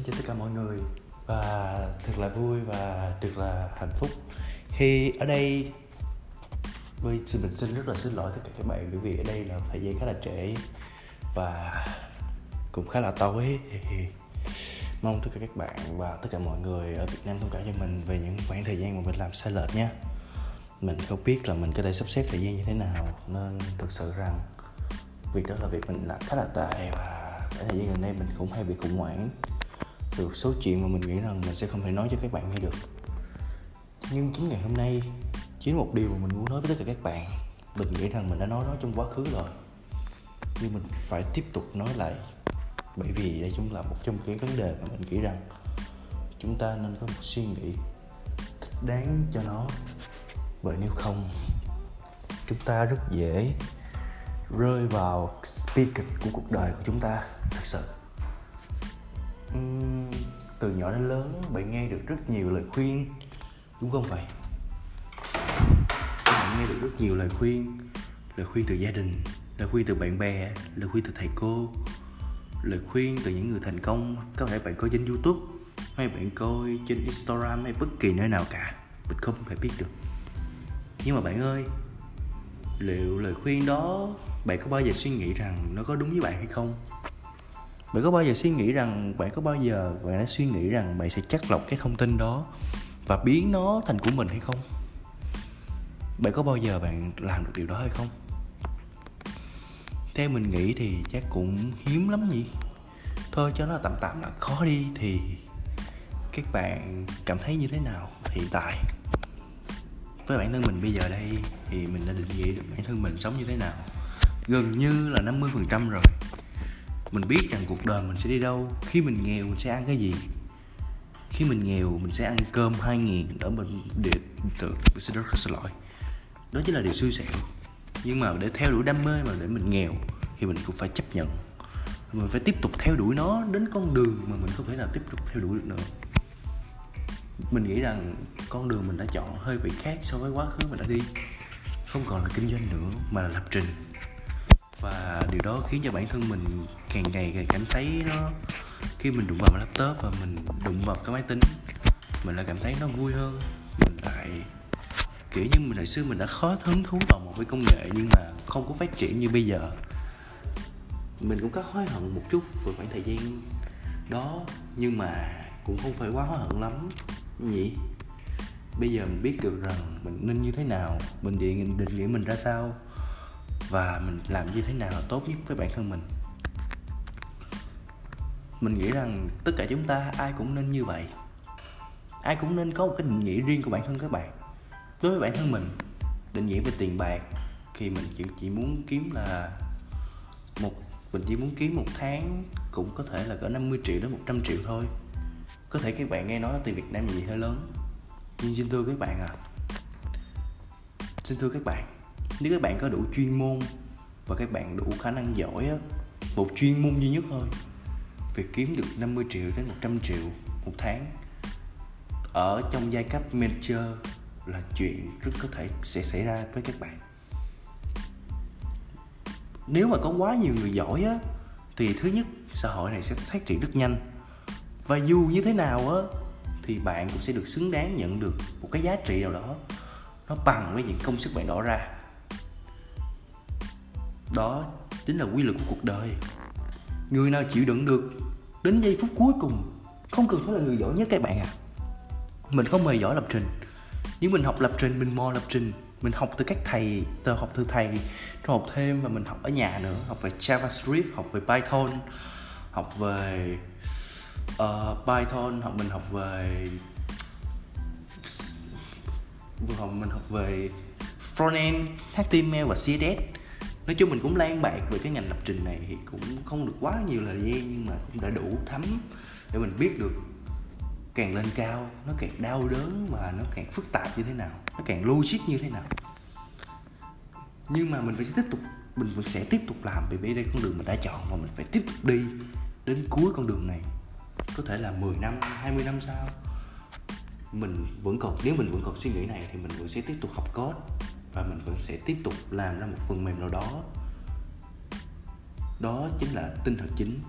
Xin chào tất cả mọi người. Và thật là vui và thật là hạnh phúc. Khi ở đây với xin mình xin rất là xin lỗi tất cả các bạn bởi vì ở đây là thời gian khá là trễ và cũng khá là tối. Mong tất cả các bạn và tất cả mọi người ở Việt Nam thông cảm cho mình về những khoảng thời gian mà mình làm sai lệch nha. Mình không biết là mình có thể sắp xếp thời gian như thế nào, nên thực sự rằng việc đó là việc mình làm khá là tệ và cái thời gian gần đây mình cũng hay bị khủng hoảng từ số chuyện mà mình nghĩ rằng mình sẽ không thể nói cho các bạn nghe được. Nhưng chính ngày hôm nay, chính một điều mà mình muốn nói với tất cả các bạn, mình nghĩ rằng mình đã nói nó trong quá khứ rồi. Nhưng mình phải tiếp tục nói lại, bởi vì đây cũng là một trong cái vấn đề mà mình nghĩ rằng chúng ta nên có một suy nghĩ đáng cho nó. Bởi nếu không, chúng ta rất dễ rơi vào bi kịch của cuộc đời của chúng ta, thật sự uhm, từ nhỏ đến lớn bạn nghe được rất nhiều lời khuyên đúng không vậy? Bạn nghe được rất nhiều lời khuyên lời khuyên từ gia đình lời khuyên từ bạn bè lời khuyên từ thầy cô lời khuyên từ những người thành công. Có thể bạn coi trên youtube hay bạn coi trên instagram hay bất kỳ nơi nào cả mình không thể biết được. Nhưng mà bạn ơi liệu lời khuyên đó bạn có bao giờ suy nghĩ rằng nó có đúng với bạn hay không? Bạn có bao giờ suy nghĩ rằng, bạn có bao giờ bạn đã suy nghĩ rằng bạn sẽ chắc lọc cái thông tin đó và biến nó thành của mình hay không? Bạn có bao giờ bạn làm được điều đó hay không? Theo mình nghĩ thì chắc cũng hiếm lắm nhỉ. Thôi cho nó tạm tạm là khó đi thì các bạn cảm thấy như thế nào hiện tại? Với bản thân mình bây giờ đây thì mình đã định nghĩa được bản thân mình sống như thế nào. Gần như là 50% rồi mình biết rằng cuộc đời mình sẽ đi đâu. Khi mình nghèo, mình sẽ ăn cái gì? Khi mình nghèo, mình sẽ ăn cơm hai nghìn ở mình để tự xin rất xin lỗi. Đó chính là điều xui xẻo nhưng mà để theo đuổi đam mê mà để mình nghèo thì mình cũng phải chấp nhận. Mình phải tiếp tục theo đuổi nó đến con đường mà mình không thể nào tiếp tục theo đuổi được nữa. Mình nghĩ rằng con đường mình đã chọn hơi bị khác so với quá khứ mình đã đi. Không còn là kinh doanh nữa, mà là lập trình và điều đó khiến cho bản thân mình càng ngày càng cảm thấy nó, khi mình đụng vào laptop và mình đụng vào cái máy tính, mình lại cảm thấy nó vui hơn. Mình lại, kiểu như mình, hồi xưa mình đã khó hứng thú vào một cái công nghệ nhưng mà không có phát triển như bây giờ. Mình cũng có hối hận một chút về khoảng thời gian đó, nhưng mà cũng không phải quá hối hận lắm. Nhỉ? Bây giờ mình biết được rằng mình nên như thế nào, mình định định nghĩa mình ra sao và mình làm như thế nào là tốt nhất với bản thân mình. Mình nghĩ rằng tất cả chúng ta ai cũng nên như vậy. Ai cũng nên có một cái định nghĩa riêng của bản thân các bạn. Đối với bản thân mình định nghĩa về tiền bạc thì mình chỉ, chỉ muốn kiếm là một mình chỉ muốn kiếm một tháng cũng có thể là cỡ 50 triệu đến 100 triệu thôi. Có thể các bạn nghe nói tiền Việt Nam gì hơi lớn nhưng xin thưa các bạn à xin thưa các bạn nếu các bạn có đủ chuyên môn và các bạn đủ khả năng giỏi á, một chuyên môn duy nhất thôi việc kiếm được 50 triệu đến 100 triệu một tháng. Ở trong giai cấp manager là chuyện rất có thể sẽ xảy ra với các bạn. Nếu mà có quá nhiều người giỏi á, thì thứ nhất, xã hội này sẽ phát triển rất nhanh. Và dù như thế nào á, thì bạn cũng sẽ được xứng đáng nhận được một cái giá trị nào đó nó bằng với những công sức bạn đổ ra đó chính là quy luật của cuộc đời. Người nào chịu đựng được đến giây phút cuối cùng không cần phải là người giỏi nhất các bạn à. Mình không hề giỏi lập trình nhưng mình học lập trình mình mò lập trình mình học từ các thầy từ học từ thầy rồi học thêm và mình học ở nhà nữa. Học về javascript học về python học về uh, python học mình học về vừa học mình học về frontend html và css nói chung mình cũng lan bạc về cái ngành lập trình này thì cũng không được quá nhiều thời gian, nhưng mà cũng đã đủ thấm để mình biết được càng lên cao nó càng đau đớn và nó càng phức tạp như thế nào, nó càng logic như thế nào. Nhưng mà mình phải tiếp tục, mình vẫn sẽ tiếp tục làm vì đây con đường mình đã chọn và mình phải tiếp tục đi đến cuối con đường này. Có thể là 10 năm 20 năm sau, mình vẫn còn, nếu mình vẫn còn suy nghĩ này thì mình vẫn sẽ tiếp tục học code và mình vẫn sẽ tiếp tục làm ra một phần mềm nào đó. Đó chính là tinh thần chính.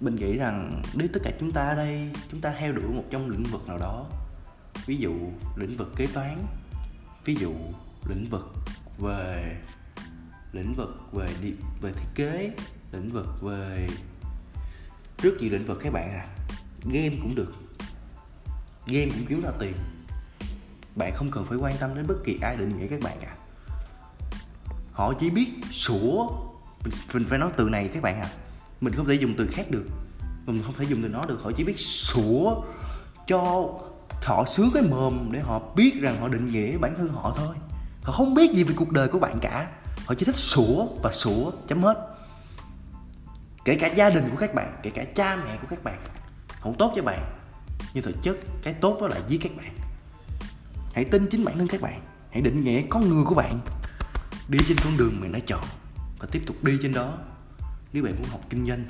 Mình nghĩ rằng nếu tất cả chúng ta ở đây chúng ta theo đuổi một trong lĩnh vực nào đó ví dụ lĩnh vực kế toán ví dụ lĩnh vực về lĩnh vực về đi, về thiết kế lĩnh vực về rất nhiều lĩnh vực các bạn à. Game cũng được. Game cũng kiếm ra tiền bạn không cần phải quan tâm đến bất kỳ ai định nghĩa các bạn cả, họ chỉ biết sủa. Mình phải nói từ này các bạn à mình không thể dùng từ khác được. Mình không thể dùng từ nó được. Họ chỉ biết sủa cho họ sướng cái mồm để họ biết rằng họ định nghĩa bản thân họ thôi. Họ không biết gì về cuộc đời của bạn cả. Họ chỉ thích sủa và sủa chấm hết. Kể cả gia đình của các bạn kể cả cha mẹ của các bạn không tốt cho bạn nhưng thực chất cái tốt đó là giết các bạn hãy tin chính bản thân các bạn. Hãy định nghĩa con người của bạn. Đi trên con đường mình đã chọn và tiếp tục đi trên đó. Nếu bạn muốn học kinh doanh,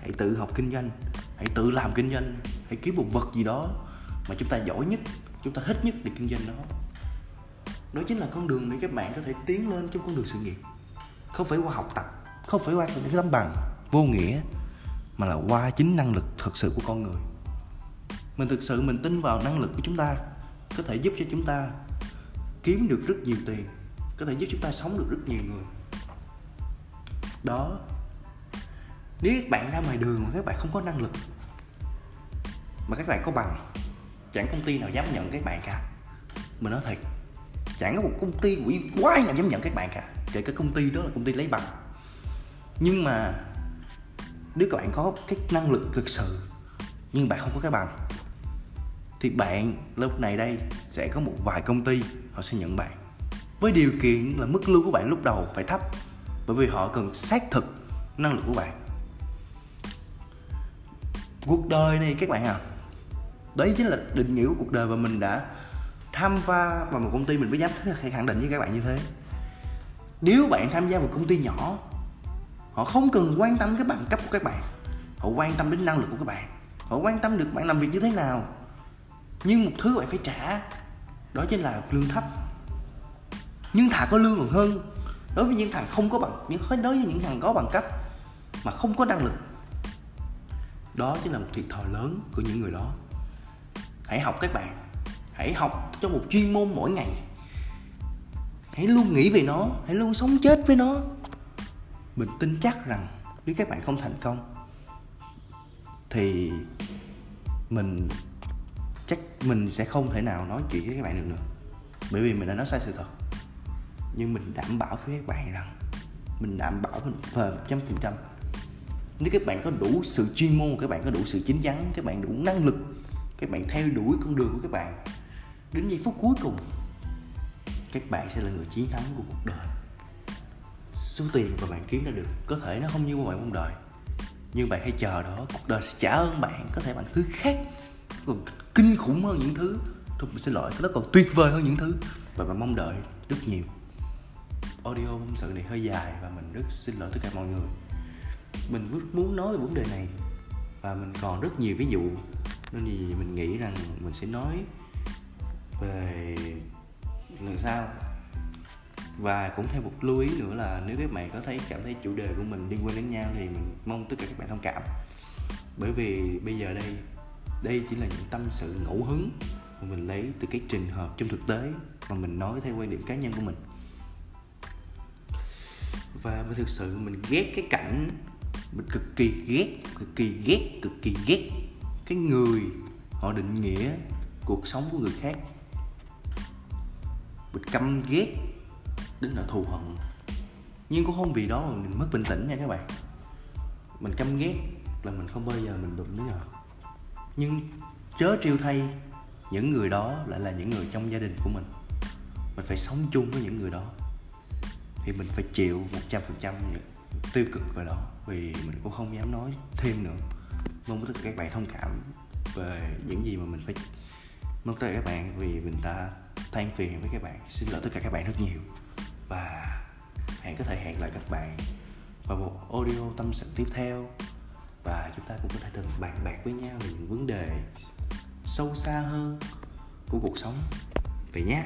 hãy tự học kinh doanh. Hãy tự làm kinh doanh. Hãy kiếm một vật gì đó mà chúng ta giỏi nhất, chúng ta thích nhất để kinh doanh đó. Đó chính là con đường để các bạn có thể tiến lên trong con đường sự nghiệp. Không phải qua học tập, không phải qua những tấm bằng vô nghĩa, mà là qua chính năng lực thực sự của con người. Mình thực sự mình tin vào năng lực của chúng ta có thể giúp cho chúng ta kiếm được rất nhiều tiền, có thể giúp chúng ta sống được rất nhiều người. Đó. Nếu các bạn ra ngoài đường mà các bạn không có năng lực, mà các bạn có bằng, chẳng công ty nào dám nhận các bạn cả. Mình nói thật chẳng có một công ty quỷ quái nào dám nhận các bạn cả, kể cả công ty đó là công ty lấy bằng. Nhưng mà nếu các bạn có cái năng lực thực sự, nhưng bạn không có cái bằng thì bạn lúc này đây sẽ có một vài công ty họ sẽ nhận bạn. Với điều kiện là mức lương của bạn lúc đầu phải thấp, bởi vì họ cần xác thực năng lực của bạn. Cuộc đời này các bạn à đấy chính là định nghĩa của cuộc đời và mình đã tham gia vào một công ty mình mới dám khẳng định với các bạn như thế. Nếu bạn tham gia vào công ty nhỏ, họ không cần quan tâm cái bằng cấp của các bạn. Họ quan tâm đến năng lực của các bạn. Họ quan tâm được bạn làm việc như thế nào nhưng một thứ bạn phải trả, đó chính là lương thấp. Nhưng thà có lương còn hơn, đối với những thằng không có bằng, những đối với những thằng có bằng cấp mà không có năng lực, đó chính là một thiệt thòi lớn của những người đó. Hãy học các bạn, hãy học cho một chuyên môn mỗi ngày. Hãy luôn nghĩ về nó, hãy luôn sống chết với nó. Mình tin chắc rằng nếu các bạn không thành công, thì mình chắc mình sẽ không thể nào nói chuyện với các bạn được nữa. Bởi vì mình đã nói sai sự thật. Nhưng mình đảm bảo với các bạn rằng mình đảm bảo mình phờ một trăm phần trăm. Nếu các bạn có đủ sự chuyên môn, các bạn có đủ sự chín chắn, các bạn đủ năng lực, các bạn theo đuổi con đường của các bạn, đến giây phút cuối cùng, các bạn sẽ là người chiến thắng của cuộc đời. Số tiền mà bạn kiếm ra được, có thể nó không như mà bạn mong đợi, nhưng bạn hãy chờ đó, cuộc đời sẽ trả ơn bạn. Có thể bằng thứ khác, còn kinh khủng hơn những thứ. Tôi mình xin lỗi nó còn tuyệt vời hơn những thứ. Và bạn mong đợi rất nhiều. Audio tâm sự này hơi dài và mình rất xin lỗi tất cả mọi người. Mình rất muốn nói về vấn đề này và mình còn rất nhiều ví dụ. Nên thì mình nghĩ rằng mình sẽ nói về lần sau. Và cũng thêm một lưu ý nữa là nếu các bạn có thấy, cảm thấy chủ đề của mình liên quan đến nhau thì mình mong tất cả các bạn thông cảm. Bởi vì bây giờ đây đây chỉ là những tâm sự ngẫu hứng mà mình lấy từ cái trường hợp trong thực tế mà mình nói theo quan điểm cá nhân của mình. Và mình thực sự mình ghét cái cảnh mình cực kỳ ghét, cực kỳ ghét, cực kỳ ghét cái người họ định nghĩa cuộc sống của người khác. Mình căm ghét đến là thù hận. Nhưng cũng không vì đó mà mình mất bình tĩnh nha các bạn. Mình căm ghét là mình không bao giờ mình đụng đến họ nhưng chớ trêu thay, những người đó lại là những người trong gia đình của mình. Mình phải sống chung với những người đó. Thì mình phải chịu một trăm phần trăm tiêu cực rồi đó vì mình cũng không dám nói thêm nữa. Mong tất cả các bạn thông cảm về những gì mà mình phải mong tất cả các bạn. Vì mình đã than phiền với các bạn. Xin lỗi tất cả các bạn rất nhiều. Và hẹn có thể hẹn lại các bạn vào một audio tâm sự tiếp theo và chúng ta cũng có thể từng bàn bạc với nhau về những vấn đề sâu xa hơn của cuộc sống. Vậy nhé.